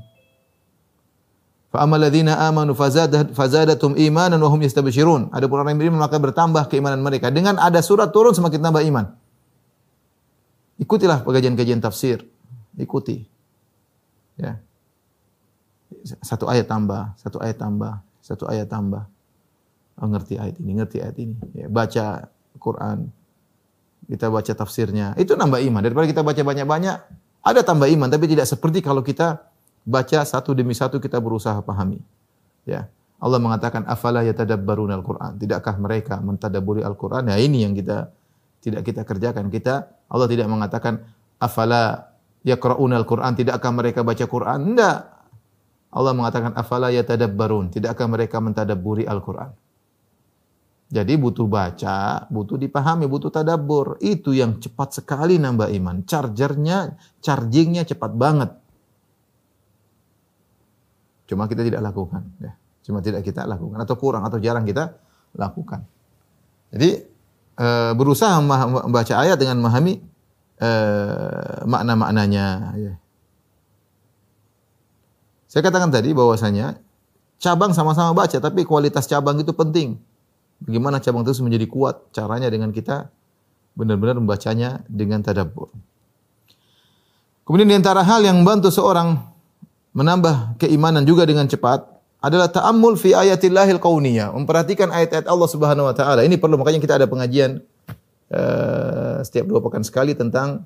Fa amal ladzina amanu fazadatum imanan wa hum yastabshirun. Ada pun orang yang beriman maka bertambah keimanan mereka. Dengan ada surat turun semakin tambah iman. Ikutilah pengajian-kajian tafsir. Ikuti. Ya. Satu ayat tambah, satu ayat tambah, satu ayat tambah. Oh, ngerti ayat ini, ngerti ayat ini. Ya, baca Quran, kita baca tafsirnya. Itu nambah iman. Daripada kita baca banyak-banyak, ada tambah iman. Tapi tidak seperti kalau kita baca satu demi satu kita berusaha pahami. Ya. Allah mengatakan afala yatadabbaruna al-Qur'an. Tidakkah mereka mentadaburi Al-Qur'an? Ya ini yang kita tidak kita kerjakan. Kita Allah tidak mengatakan afala yaqra'una al-Qur'an. Tidakkah mereka baca Quran? Tidak. Allah mengatakan afala yatadabbarun. Tidakkah mereka mentadabburi Al-Qur'an? Jadi butuh baca, butuh dipahami, butuh tadabbur. Itu yang cepat sekali nambah iman. Chargernya, chargingnya cepat banget. Cuma kita tidak lakukan. Ya. Cuma tidak kita lakukan. Atau kurang, atau jarang kita lakukan. Jadi e, berusaha membaca ayat dengan memahami e, makna-maknanya. Ya. Saya katakan tadi bahwasanya cabang sama-sama baca, tapi kualitas cabang itu penting. Bagaimana cabang terus menjadi kuat? Caranya dengan kita benar-benar membacanya dengan tadabbur. Kemudian di antara hal yang membantu seorang menambah keimanan juga dengan cepat adalah ta'ammul fi ayatillahil kauniyah, memperhatikan ayat-ayat Allah Subhanahu wa taala. Ini perlu makanya kita ada pengajian uh, setiap dua pekan sekali tentang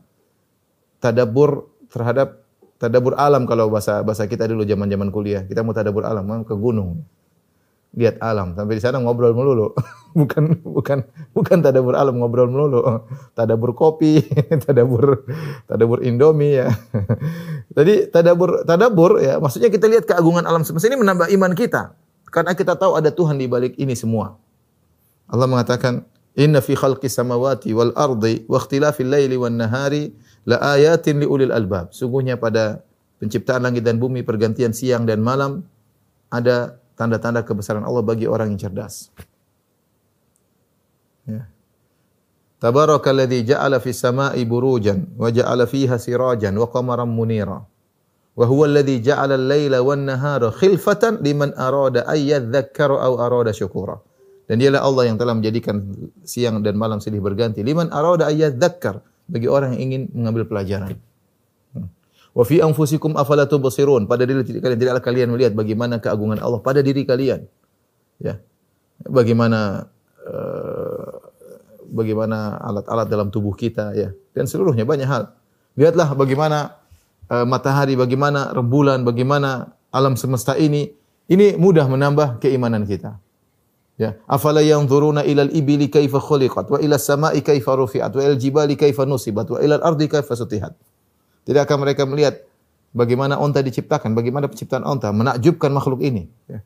tadabbur terhadap tadabbur alam kalau bahasa bahasa kita dulu zaman-zaman kuliah. Kita mau tadabbur alam, ke gunung lihat alam. Sampai di sana ngobrol melulu. bukan bukan bukan tadabur alam ngobrol melulu. Tadabur kopi, tadabur tadabur Indomie ya. Tadi tadabur tadabur ya maksudnya kita lihat keagungan alam semesta ini menambah iman kita. Karena kita tahu ada Tuhan di balik ini semua. Allah mengatakan, "Inna fi khalqis samawati wal ardi wa ikhtilafil laili wan nahari la ayatin li ulil albab." Sungguhnya pada penciptaan langit dan bumi, pergantian siang dan malam ada tanda-tanda kebesaran Allah bagi orang yang cerdas. Ya. Tabarakalladzi ja'ala fis sama'i burujan wa ja'ala fiha sirajan wa qamaran munira. Wa huwa alladzi ja'ala al-laila wan nahara khilfatan liman arada ay yadhakkara aw arada syukura. Dan dialah Allah yang telah menjadikan siang dan malam silih berganti liman arada yadhakkar bagi orang yang ingin mengambil pelajaran. Wa fi anfusikum afala tubsirun? Pada diri kalian tidaklah kalian melihat bagaimana keagungan Allah pada diri kalian. Ya. Bagaimana uh, bagaimana alat-alat dalam tubuh kita ya dan seluruhnya banyak hal. Lihatlah bagaimana uh, matahari, bagaimana rembulan, bagaimana alam semesta ini ini mudah menambah keimanan kita. Ya, afala yanzuruna ilal ibili kaifa khuliqat wa ila samai kaifa rufi'at wa ilal jibali kaifa nusibat wa ilal ardi kaifa sutihat. Tidakkah mereka melihat bagaimana onta diciptakan, bagaimana penciptaan onta, menakjubkan makhluk ini. Ya.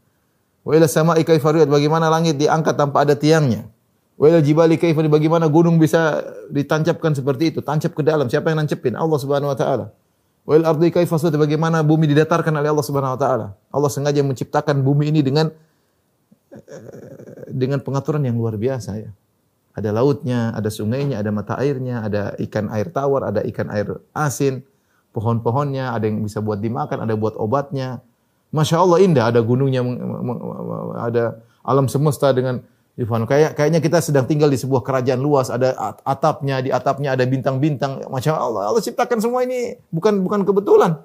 Wa ila sama'i kaifa bagaimana langit diangkat tanpa ada tiangnya. Wa ila jibali kaifa bagaimana gunung bisa ditancapkan seperti itu, tancap ke dalam. Siapa yang nancepin? Allah Subhanahu wa taala. Wa ila ardi kaifa bagaimana bumi didatarkan oleh Allah Subhanahu wa taala. Allah sengaja menciptakan bumi ini dengan dengan pengaturan yang luar biasa ya. Ada lautnya, ada sungainya, ada mata airnya, ada ikan air tawar, ada ikan air asin, pohon-pohonnya, ada yang bisa buat dimakan, ada buat obatnya. Masya Allah indah, ada gunungnya, ada alam semesta dengan Irfan, kayak kayaknya kita sedang tinggal di sebuah kerajaan luas, ada at- atapnya, di atapnya ada bintang-bintang. Masya Allah, Allah ciptakan semua ini bukan bukan kebetulan.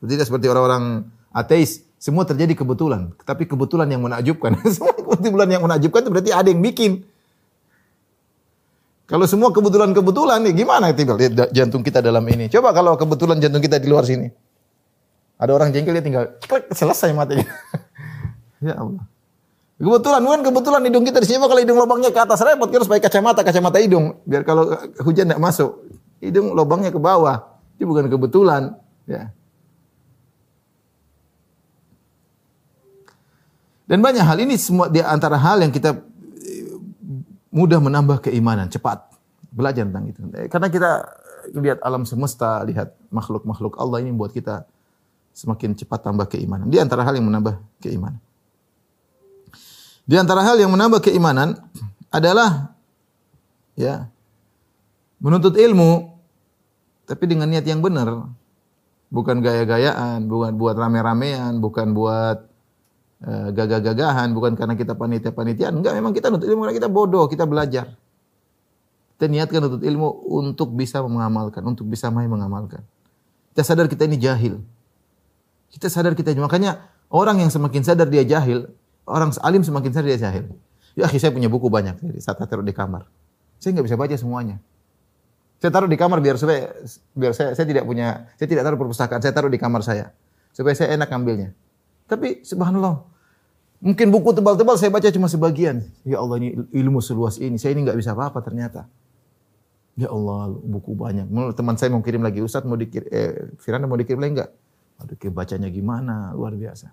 Tidak seperti orang-orang ateis, semua terjadi kebetulan. Tapi kebetulan yang menakjubkan. semua kebetulan yang menakjubkan itu berarti ada yang bikin. Kalau semua kebetulan-kebetulan, nih gimana tinggal jantung kita dalam ini. Coba kalau kebetulan jantung kita di luar sini. Ada orang jengkel dia tinggal klik selesai matinya. ya Allah. Kebetulan, bukan kebetulan hidung kita di sini. Kalau hidung lubangnya ke atas repot, kita harus pakai kacamata, kacamata hidung. Biar kalau hujan tidak masuk. Hidung lubangnya ke bawah. Itu bukan kebetulan. Ya. Dan banyak hal ini semua di antara hal yang kita eh, mudah menambah keimanan, cepat. Belajar tentang itu. Eh, Karena kita lihat alam semesta, lihat makhluk-makhluk Allah ini membuat kita semakin cepat tambah keimanan. Di antara hal yang menambah keimanan. Di antara hal yang menambah keimanan adalah ya menuntut ilmu tapi dengan niat yang benar. Bukan gaya-gayaan, bukan buat rame-ramean, bukan buat gagah-gagahan, bukan karena kita panitia-panitiaan. Enggak, memang kita nuntut ilmu karena kita bodoh, kita belajar. Kita niatkan nuntut ilmu untuk bisa mengamalkan, untuk bisa main mengamalkan. Kita sadar kita ini jahil. Kita sadar kita makanya orang yang semakin sadar dia jahil, orang alim semakin sadar dia jahil. Ya, saya punya buku banyak. Jadi saya taruh di kamar. Saya nggak bisa baca semuanya. Saya taruh di kamar biar supaya biar saya saya tidak punya saya tidak taruh perpustakaan, saya taruh di kamar saya supaya saya enak ambilnya. Tapi subhanallah, mungkin buku tebal-tebal saya baca cuma sebagian. Ya Allah ini ilmu seluas ini, saya ini nggak bisa apa-apa ternyata. Ya Allah, buku banyak. Teman saya mau kirim lagi, Ustadz mau dikirim, eh, Firanda mau dikirim lagi nggak? Aduh, bacanya gimana? Luar biasa.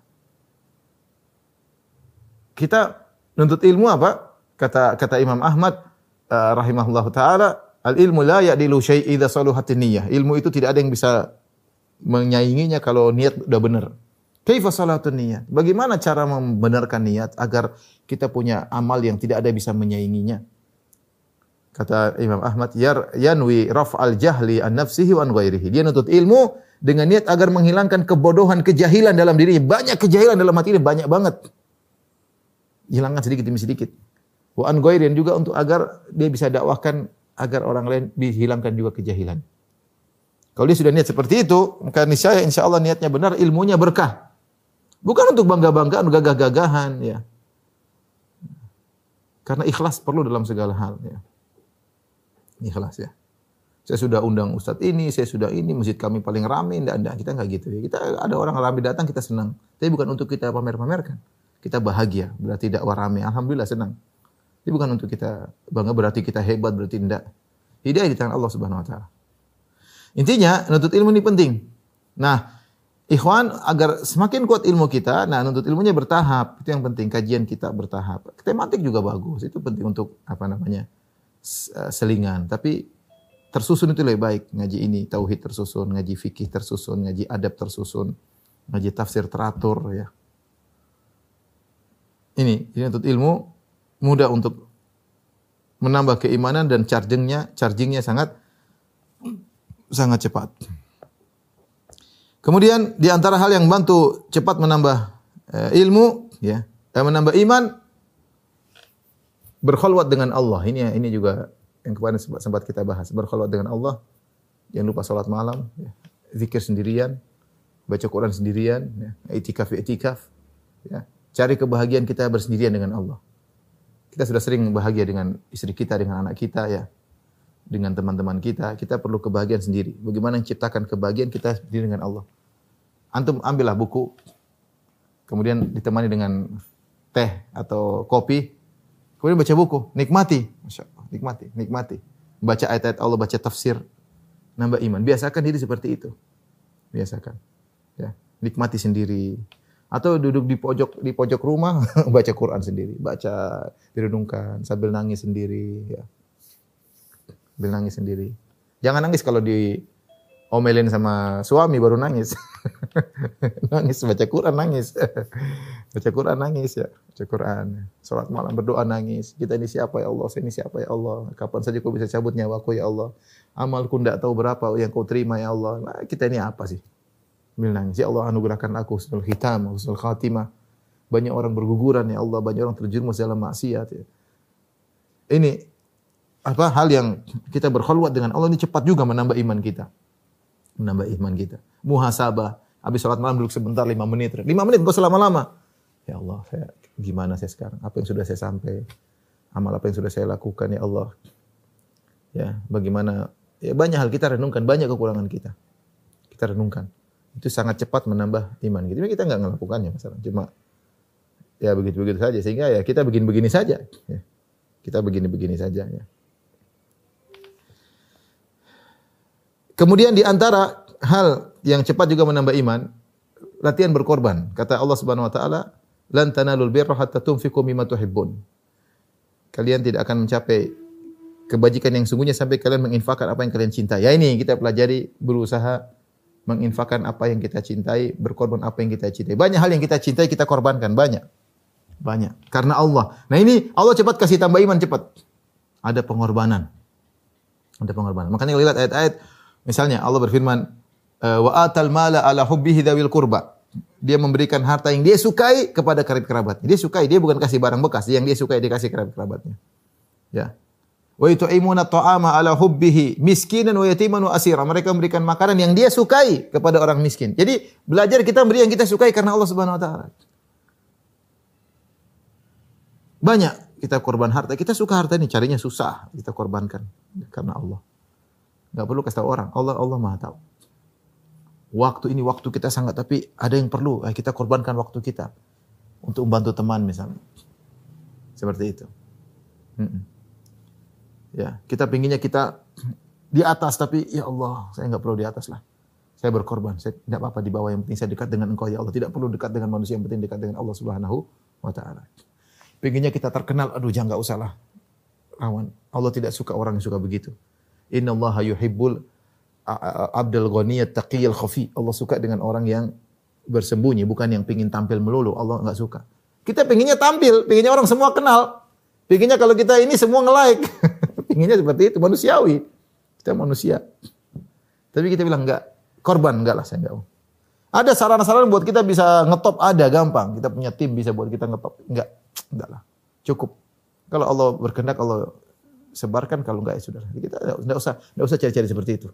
Kita nuntut ilmu apa? Kata kata Imam Ahmad uh, rahimahullah taala, al ilmu la ya'dilu syai' idza saluhatin niyyah. Ilmu itu tidak ada yang bisa menyainginya kalau niat udah benar. Kaifa salatun niyyah? Bagaimana cara membenarkan niat agar kita punya amal yang tidak ada bisa menyainginya? Kata Imam Ahmad, Yar, yanwi raf'al jahli an nafsihi wa an ghairihi. Dia nuntut ilmu dengan niat agar menghilangkan kebodohan, kejahilan dalam dirinya. Banyak kejahilan dalam hati ini, banyak banget. Hilangkan sedikit demi sedikit. Wa an ghairin juga untuk agar dia bisa dakwahkan agar orang lain dihilangkan juga kejahilan. Kalau dia sudah niat seperti itu, maka niscaya insya Allah niatnya benar, ilmunya berkah. Bukan untuk bangga-banggaan, gagah-gagahan, ya. Karena ikhlas perlu dalam segala hal, ya. Ikhlas ya. Saya sudah undang ustadz ini, saya sudah ini, masjid kami paling ramai, enggak, enggak, kita enggak gitu ya. Kita ada orang ramai datang, kita senang. Tapi bukan untuk kita pamer-pamerkan. Kita bahagia, berarti dakwah ramai. Alhamdulillah senang. Ini bukan untuk kita bangga, berarti kita hebat, berarti enggak. Hidayah di tangan Allah Subhanahu wa taala. Intinya, nuntut ilmu ini penting. Nah, ikhwan agar semakin kuat ilmu kita, nah nuntut ilmunya bertahap. Itu yang penting, kajian kita bertahap. Tematik juga bagus, itu penting untuk apa namanya? selingan. Tapi tersusun itu lebih baik. Ngaji ini tauhid tersusun, ngaji fikih tersusun, ngaji adab tersusun, ngaji tafsir teratur ya. Ini, ini untuk ilmu mudah untuk menambah keimanan dan chargingnya, chargingnya sangat sangat cepat. Kemudian di antara hal yang bantu cepat menambah uh, ilmu, ya, dan menambah iman, berkhulwat dengan Allah. Ini ini juga yang kemarin sempat, sempat kita bahas. Berkhulwat dengan Allah. Jangan lupa sholat malam, ya. zikir sendirian, baca Quran sendirian, ya. itikaf itikaf, ya. Cari kebahagiaan kita bersendirian dengan Allah. Kita sudah sering bahagia dengan istri kita, dengan anak kita, ya, dengan teman-teman kita. Kita perlu kebahagiaan sendiri. Bagaimana menciptakan kebahagiaan kita sendiri dengan Allah? Antum ambillah buku, kemudian ditemani dengan teh atau kopi, Kemudian baca buku, nikmati. Masya Allah, nikmati, nikmati. Baca ayat-ayat Allah, baca tafsir, nambah iman. Biasakan diri seperti itu. Biasakan. Ya, nikmati sendiri. Atau duduk di pojok di pojok rumah, baca Quran sendiri, baca direnungkan sambil nangis sendiri, ya. Sambil nangis sendiri. Jangan nangis kalau di omelin sama suami baru nangis. nangis baca Quran nangis. baca Quran nangis ya, baca Quran. Salat malam berdoa nangis. Kita ini siapa ya Allah? Saya ini siapa ya Allah? Kapan saja kau bisa cabut nyawaku ya Allah? Amalku tidak tahu berapa yang kau terima ya Allah. Nah, kita ini apa sih? Sambil nangis. Ya Allah anugerahkan aku husnul hitam, husnul khatimah. Banyak orang berguguran ya Allah, banyak orang terjerumus dalam maksiat ya. Ini apa hal yang kita berkhulwat dengan Allah ini cepat juga menambah iman kita. Menambah iman kita. Muhasabah. Habis sholat malam duduk sebentar lima menit. Lima menit enggak selama-lama. Ya Allah, saya gimana saya sekarang? Apa yang sudah saya sampai? Amal apa yang sudah saya lakukan ya Allah? Ya, bagaimana ya banyak hal kita renungkan, banyak kekurangan kita. Kita renungkan. Itu sangat cepat menambah iman kita. Kita nggak melakukannya masalah. Cuma ya begitu-begitu saja sehingga ya kita begini-begini saja. Ya. Kita begini-begini saja ya. Kemudian di antara hal yang cepat juga menambah iman, latihan berkorban. Kata Allah Subhanahu wa taala, "Lan tanalul birra hatta tunfiqu mimma tuhibbun." Kalian tidak akan mencapai kebajikan yang sungguhnya sampai kalian menginfakkan apa yang kalian cintai. Ya ini kita pelajari berusaha menginfakkan apa yang kita cintai, berkorban apa yang kita cintai. Banyak hal yang kita cintai kita korbankan, banyak. Banyak. Karena Allah. Nah ini Allah cepat kasih tambah iman cepat. Ada pengorbanan. Ada pengorbanan. Makanya kalau lihat ayat-ayat misalnya Allah berfirman eh, wa atal mala ala hubbihi dzawil qurba. Dia memberikan harta yang dia sukai kepada karib kerabatnya. Dia sukai, dia bukan kasih barang bekas, yang dia sukai dia kasih karib kerabatnya. Ya. Wa yut'imuna ta'ama ala hubbihi miskinan wa yatiman wa asira. Mereka memberikan makanan yang dia sukai kepada orang miskin. Jadi belajar kita beri yang kita sukai karena Allah Subhanahu wa taala. Banyak kita korban harta. Kita suka harta ini, carinya susah. Kita korbankan karena Allah. Gak perlu kasih tahu orang. Allah Allah Maha tahu. Waktu ini waktu kita sangat tapi ada yang perlu. Eh, kita korbankan waktu kita untuk membantu teman misalnya. Seperti itu. Ya, kita pinginnya kita di atas tapi ya Allah, saya nggak perlu di atas lah. Saya berkorban, saya tidak apa-apa di bawah yang penting saya dekat dengan Engkau ya Allah. Tidak perlu dekat dengan manusia yang penting dekat dengan Allah Subhanahu wa taala. Pinginnya kita terkenal, aduh jangan nggak usah lah. Rawan. Allah tidak suka orang yang suka begitu. Inna Allah yuhibbul abdul ghaniyat taqiyal khafi. Allah suka dengan orang yang bersembunyi, bukan yang pingin tampil melulu. Allah nggak suka. Kita pinginnya tampil, pinginnya orang semua kenal. Pinginnya kalau kita ini semua nge-like. pinginnya seperti itu, manusiawi. Kita manusia. Tapi kita bilang enggak, korban enggak lah saya enggak mau. Ada saran-saran buat kita bisa ngetop ada gampang. Kita punya tim bisa buat kita ngetop. Enggak, enggak lah. Cukup. Kalau Allah berkehendak Allah sebarkan kalau enggak ya sudah. Kita enggak usah enggak usah cari-cari seperti itu.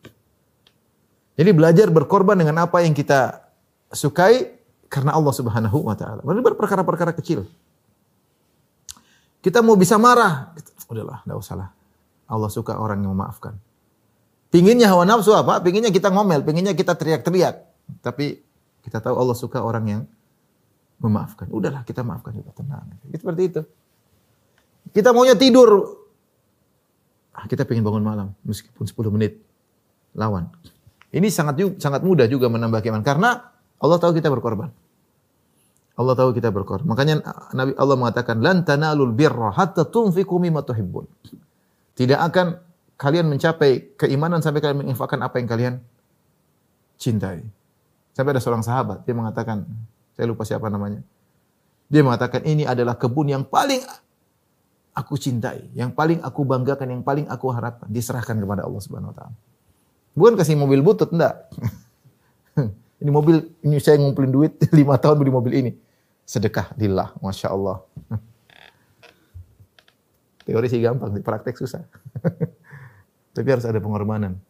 Jadi belajar berkorban dengan apa yang kita sukai karena Allah Subhanahu wa taala. Bukan perkara-perkara kecil. Kita mau bisa marah, udahlah, enggak usah lah. Allah suka orang yang memaafkan. Pinginnya hawa nafsu apa? Pinginnya kita ngomel, pinginnya kita teriak-teriak. Tapi kita tahu Allah suka orang yang memaafkan. Udahlah kita maafkan juga tenang. Seperti itu. Kita maunya tidur. Kita pengen bangun malam meskipun 10 menit. Lawan. Ini sangat sangat mudah juga menambah keimanan karena Allah tahu kita berkorban. Allah tahu kita berkorban. Makanya Nabi Allah mengatakan lan tanalul birra hatta tunfiqu mimma tuhibbun. Tidak akan kalian mencapai keimanan sampai kalian menginfakkan apa yang kalian cintai. Sampai ada seorang sahabat, dia mengatakan, saya lupa siapa namanya. Dia mengatakan, ini adalah kebun yang paling aku cintai, yang paling aku banggakan, yang paling aku harapkan. Diserahkan kepada Allah Subhanahu Wa Taala. Bukan kasih mobil butut, enggak. ini mobil, ini saya ngumpulin duit lima tahun beli mobil ini. Sedekah lillah, Masya Allah. Teori sih gampang, praktek susah. Tapi harus ada pengorbanan.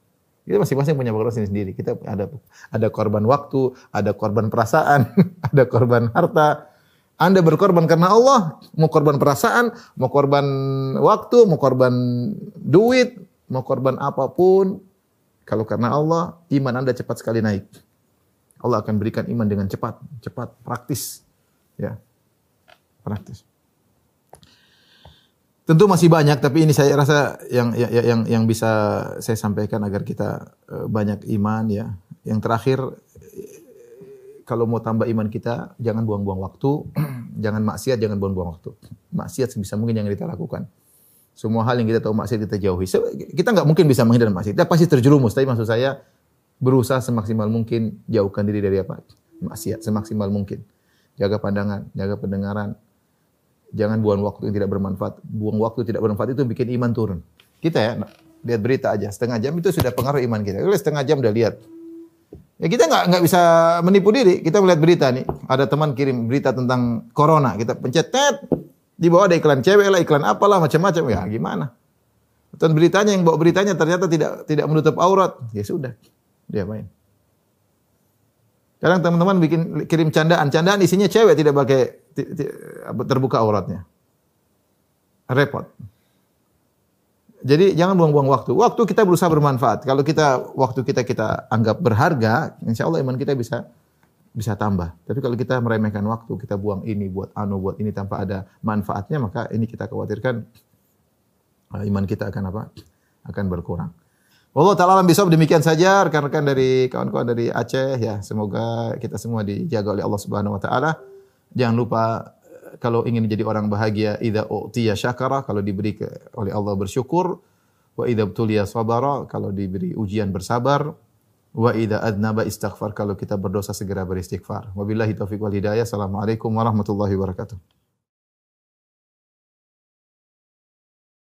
Kita masing-masing punya pengorbanan sendiri. Kita ada ada korban waktu, ada korban perasaan, ada korban harta. Anda berkorban karena Allah, mau korban perasaan, mau korban waktu, mau korban duit, mau korban apa pun. Kalau karena Allah, iman Anda cepat sekali naik. Allah akan berikan iman dengan cepat, cepat, praktis. Ya. Praktis. Tentu masih banyak, tapi ini saya rasa yang yang yang, yang bisa saya sampaikan agar kita eh, banyak iman ya. Yang terakhir, kalau mau tambah iman kita, jangan buang-buang waktu, jangan maksiat, jangan buang-buang waktu. Maksiat sebisa mungkin jangan kita lakukan. Semua hal yang kita tahu maksiat kita jauhi. Kita nggak mungkin bisa menghindar maksiat. Kita pasti terjerumus. Tapi maksud saya berusaha semaksimal mungkin jauhkan diri dari apa? Maksiat semaksimal mungkin. Jaga pandangan, jaga pendengaran, Jangan buang waktu yang tidak bermanfaat. Buang waktu tidak bermanfaat itu bikin iman turun. Kita ya, lihat berita aja. Setengah jam itu sudah pengaruh iman kita. Kalau setengah jam udah lihat. Ya kita nggak nggak bisa menipu diri. Kita melihat berita nih. ada teman kirim berita tentang corona, kita pencet tet, di bawah ada iklan cewek lah, iklan apalah macam-macam. Ya gimana? Dan beritanya yang bawa beritanya ternyata tidak tidak menutup aurat. Ya sudah. Dia main. Kadang teman-teman bikin kirim candaan, candaan isinya cewek tidak pakai terbuka auratnya. Repot. Jadi jangan buang-buang waktu. Waktu kita berusaha bermanfaat. Kalau kita waktu kita kita anggap berharga, insya Allah iman kita bisa bisa tambah. Tapi kalau kita meremehkan waktu, kita buang ini buat anu buat ini tanpa ada manfaatnya, maka ini kita khawatirkan uh, iman kita akan apa? Akan berkurang. Allah taala alam demikian saja rekan-rekan dari kawan-kawan dari Aceh ya. Semoga kita semua dijaga oleh Allah Subhanahu wa taala. Jangan lupa kalau ingin menjadi orang bahagia idza utiya syakara kalau diberi ke, oleh Allah bersyukur. Wa idza btuliya sabara kalau diberi ujian bersabar. Wa idza adnaba istighfar kalau kita berdosa segera beristighfar. Wabillahi taufik wal hidayah. Assalamualaikum warahmatullahi wabarakatuh